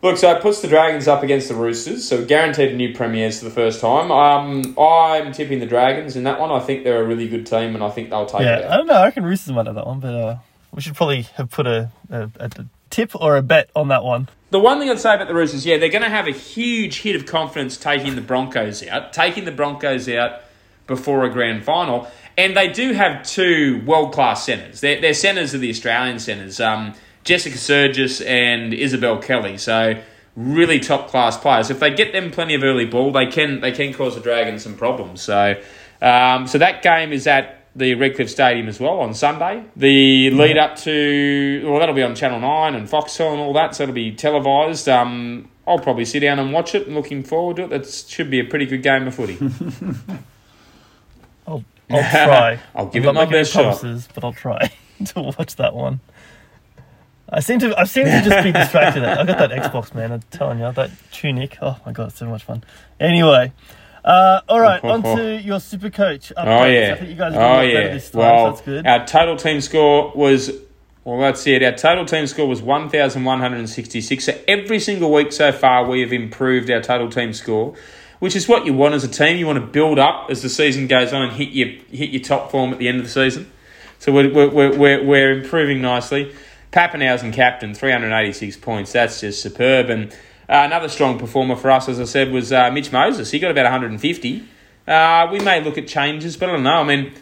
Look, so it puts the Dragons up against the Roosters, so guaranteed new premiers for the first time. Um, I'm tipping the Dragons in that one. I think they're a really good team, and I think they'll take it Yeah, out. I don't know. I reckon Roosters might have that one, but uh, we should probably have put a, a, a tip or a bet on that one. The one thing I'd say about the Roosters, yeah, they're going to have a huge hit of confidence taking the Broncos out, taking the Broncos out before a grand final. And they do have two world class centres. They're, they're centres of the Australian centres, um, Jessica Sergis and Isabelle Kelly. So really top class players. If they get them plenty of early ball, they can they can cause the Dragons some problems. So, um, so that game is at the Redcliffe Stadium as well on Sunday. The lead up to well, that'll be on Channel Nine and Foxtel and all that, so it'll be televised. Um, I'll probably sit down and watch it. and looking forward to it. That should be a pretty good game of footy. (laughs) I'll, try. (laughs) I'll give I'm it my not making any best shot. but I'll try (laughs) to watch that one. I seem to I seem to just be distracted. I got that Xbox man. I'm telling you that Tunic. Oh my god, it's so much fun. Anyway, uh, all right, (laughs) on to your super coach. Oh yeah. I think you guys are doing oh better yeah. this time. well, so that's good. our total team score was well. That's it. Our total team score was one thousand one hundred and sixty-six. So every single week so far, we have improved our total team score, which is what you want as a team. You want to build up as the season goes on and hit your hit your top form at the end of the season. So we're we're we're, we're, improving nicely. Papenhuyzen captain, three hundred eighty-six points. That's just superb. And uh, another strong performer for us, as I said, was uh, Mitch Moses. He got about one hundred and fifty. Uh, we may look at changes, but I don't know. I mean,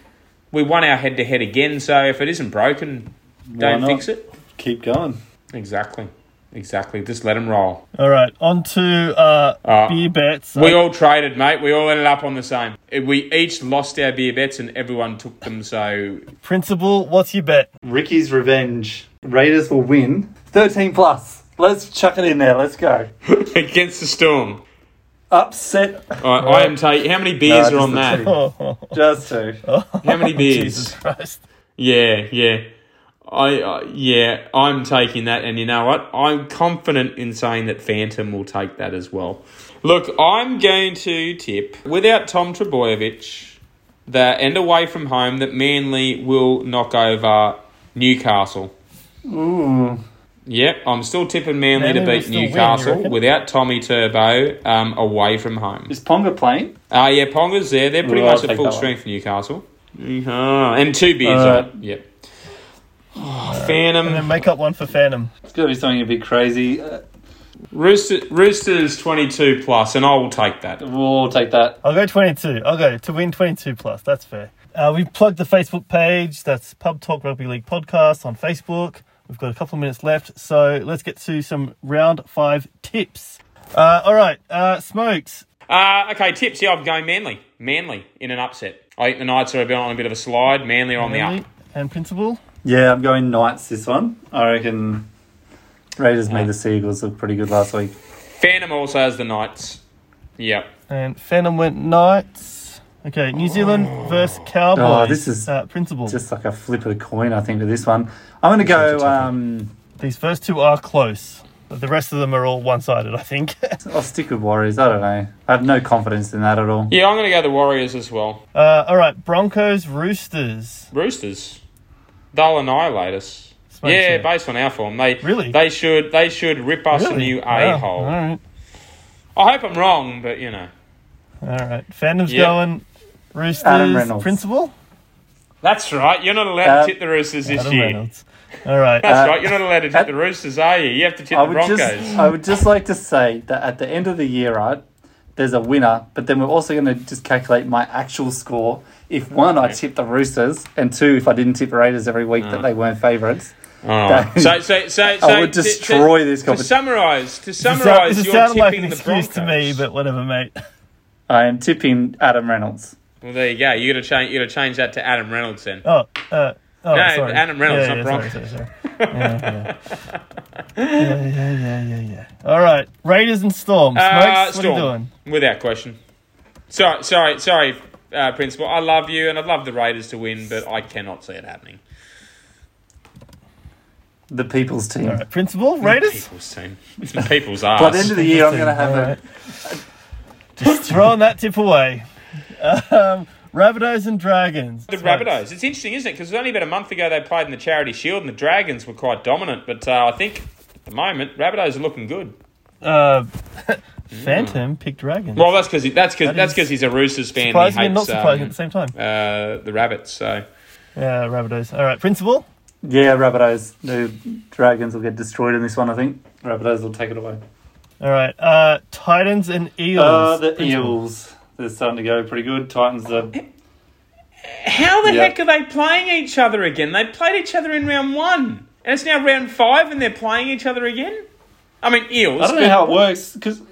we won our head to head again, so if it isn't broken, don't not? fix it. Keep going. Exactly. Exactly. Just let them roll. all right, on to uh, Uh, beer bets. We Uh, all traded, mate. We all ended up on the same. We each lost our beer bets and everyone took them, so. principal, what's your bet? Ricky's revenge. Raiders will win. 13 plus. Let's chuck it in there. Let's go. (laughs) Against the storm. Upset. I, I am taking. How many beers No, are on that? Oh, Just two. How many (laughs) beers? Jesus Christ! Yeah, yeah. I uh, yeah, I'm taking that, and you know what? I'm confident in saying that Phantom will take that as well. Look, I'm going to tip without Tom Trbojevic that and away from home that Manly will knock over Newcastle. Ooh. Yep, I'm still tipping Manly, Manly to beat still win, Newcastle without Tommy Turbo um, away from home. Is Ponga playing? Ah, yeah, Ponga's there. They're pretty Ooh, I'll much at full strength Newcastle. Uh-huh. and two beers on it. Yep. Oh, Phantom. And then make up one for Phantom. It's got to be something a bit crazy. Uh, Rooster, Roosters 22 plus, and I will take that. we'll take that. I'll go 22. I'll go to win 22 plus. That's fair. Uh, we've plugged the Facebook page. That's Pub Talk Rugby League Podcast on Facebook. We've got a couple of minutes left. So let's get to some round five tips. Uh, all right. Uh, Smokes. Uh, okay, tips. Yeah, I'm going Manly. Manly in an upset. I think the Knights are a bit on a bit of a slide. Manly are on the Manly up. And Principal. Yeah, I'm going Knights this one. I reckon Raiders made the Seagulls look pretty good last week. Phantom also has the Knights. Yep. And Phantom went Knights. Okay. New Zealand versus Cowboys. Oh, this is uh, Principal. Just like a flip of a coin, I think, with this one. I'm going to go. Um, These first two are close. But the rest of them are all one sided, I think. (laughs) I'll stick with Warriors. I don't know. I have no confidence in that at all. Yeah, I'm going to go the Warriors as well. uh, all right. Broncos, Roosters. Roosters. They'll annihilate us. Smokes, yeah, based on our form, they Really? they should they should rip us a new a hole. All right. I hope I'm wrong, but you know All right. Phantom's Yep. going Roosters. Adam Reynolds. Principal? that's right. You're not allowed Uh, to tip the Roosters this Adam year. Reynolds. All right. That's Uh, right. You're not allowed to tip at- the Roosters, are you? You have to tip I the Broncos. just, I would just like to say that at the end of the year, right, there's a winner, but then we're also going to just calculate my actual score. If one, I tipped the Roosters, and two, if I didn't tip the Raiders every week, that they weren't favourites. Oh. (laughs) So, so, so, so I would to- to- destroy this To summarise, to This summarise, this you're sounded like tipping an the excuse Broncos. to me, but whatever, mate. I am tipping Adam Reynolds. well, there you go. You got to change. You got to change that to Adam Reynolds then. Oh, uh, oh, No, sorry. Adam Reynolds, yeah, not yeah, Broncos. Sorry, sorry, sorry. Yeah, yeah. yeah, yeah, yeah, yeah, yeah. All right, Raiders and Storm. Smokes, Uh, what are you Storm, doing? without question. Sorry, sorry, sorry, uh, Principal. I love you, and I'd love the Raiders to win, but I cannot see it happening. The people's team. All right, Principal, Raiders. People's team. It's the people's ass. (laughs) By the end of the year, I'm going to have All a. Just throwing that tip away. Um, Rabbitohs and Dragons. The Smokes. Rabbitohs. It's interesting, isn't it? Because only about a month ago they played in the Charity Shield, and the Dragons were quite dominant. But uh, I think at the moment Rabbitohs are looking good. Uh, (laughs) Phantom picked Dragons. Well, that's because that's because That that's is because he's a Roosters fan. surprising and and not hates surprising at um, the same time. uh, the Rabbits. So Yeah, Rabbitohs. All right, Principal. Yeah, Rabbitohs. The Dragons will get destroyed in this one, I think. Rabbitohs will take it away. All right, uh, Titans and Eels. Uh, the Principal. Eels. They're starting to go pretty good. Titans are. how the Yeah. heck are they playing each other again? They played each other in round one, and it's now round five, and they're playing each other again. I mean, Eels. I don't know how it works because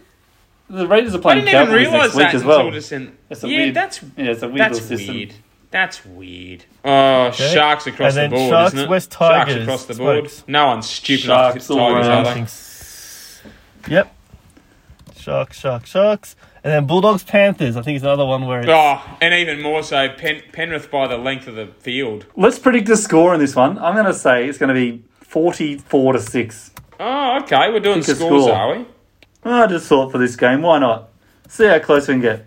the Raiders are playing Cowboys realise next week that as until well. just. It's a yeah, weird- that's Yeah, it's a weird that's system. weird. That's weird. Oh, Sharks across And the then board, Sharks, isn't it? West Sharks across the board. Smokes. No one's stupid enough to hit all Tigers, are they? Yep. Sharks, sharks, sharks. And then Bulldogs, Panthers. I think it's another one where it's. Oh, and even more so, Pen- Penrith by the length of the field. Let's predict the score in this one. I'm going to say it's going to be 44 to 6. Oh, okay. We're doing Pick a scores, score. are we? I just thought for this game, why not? See how close we can get.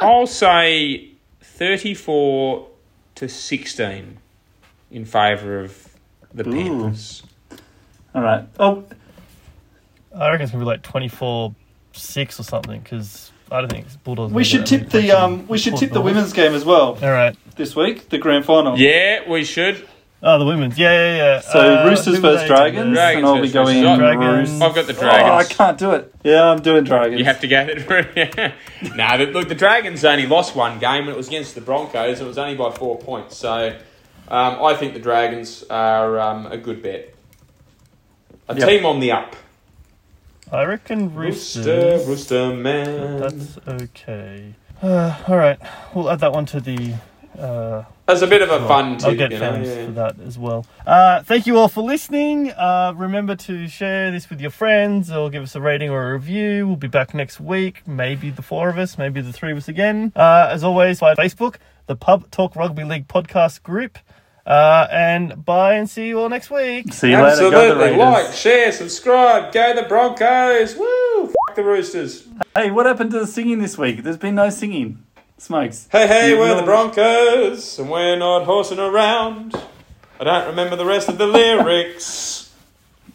I'll say 34 to 16 in favour of the Ooh. Panthers. All right. Oh, I reckon it's going to be like 24 6 or something because I don't think Bulldogs. we are should tip the um we should tip the women's game as well All right. this week, the grand final. Yeah, we should. Oh, the women's. Yeah, yeah, yeah. So Uh, Roosters who versus? Dragons, Dragons and I'll be going Roosters. Dragons. I've got the Oh, I can't do it. Yeah, I'm doing Dragons. You have to get it. nah, the, look, the Dragons only lost one game, and it was against the Broncos. And it was only by four points. So um, I think the Dragons are um, a good bet. A Yep. team on the up. I reckon Rooster, Rooster man. That's okay. Uh, (sighs) all right. We'll add that one to the. Uh, That's a bit of a Well, fun I'll get you know. fans yeah. for that as well. Uh, thank you all for listening. Uh, remember to share this with your friends or give us a rating or a review. We'll be back next week. Maybe the four of us, maybe the three of us again. Uh, as always, by Facebook, the Pub Talk Rugby League podcast group. Uh, and bye and see you all next week. See you later. Go the Absolutely. Like, share, subscribe. Go the Broncos. Woo! F- the Roosters. Hey, what happened to the singing this week? There's been no singing. Smokes. Hey, hey, You we're the Broncos, and we're not horsing around. I don't remember the rest of the lyrics.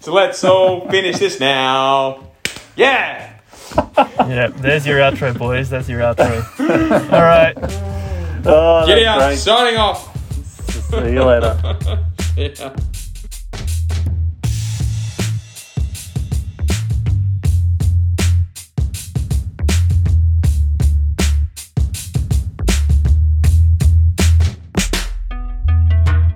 So let's all finish this now. Yeah! (laughs) Yeah, there's your outro, boys. That's your outro. (laughs) all right. Oh, Giddy up, oh, signing off. See you later. (laughs) Yeah.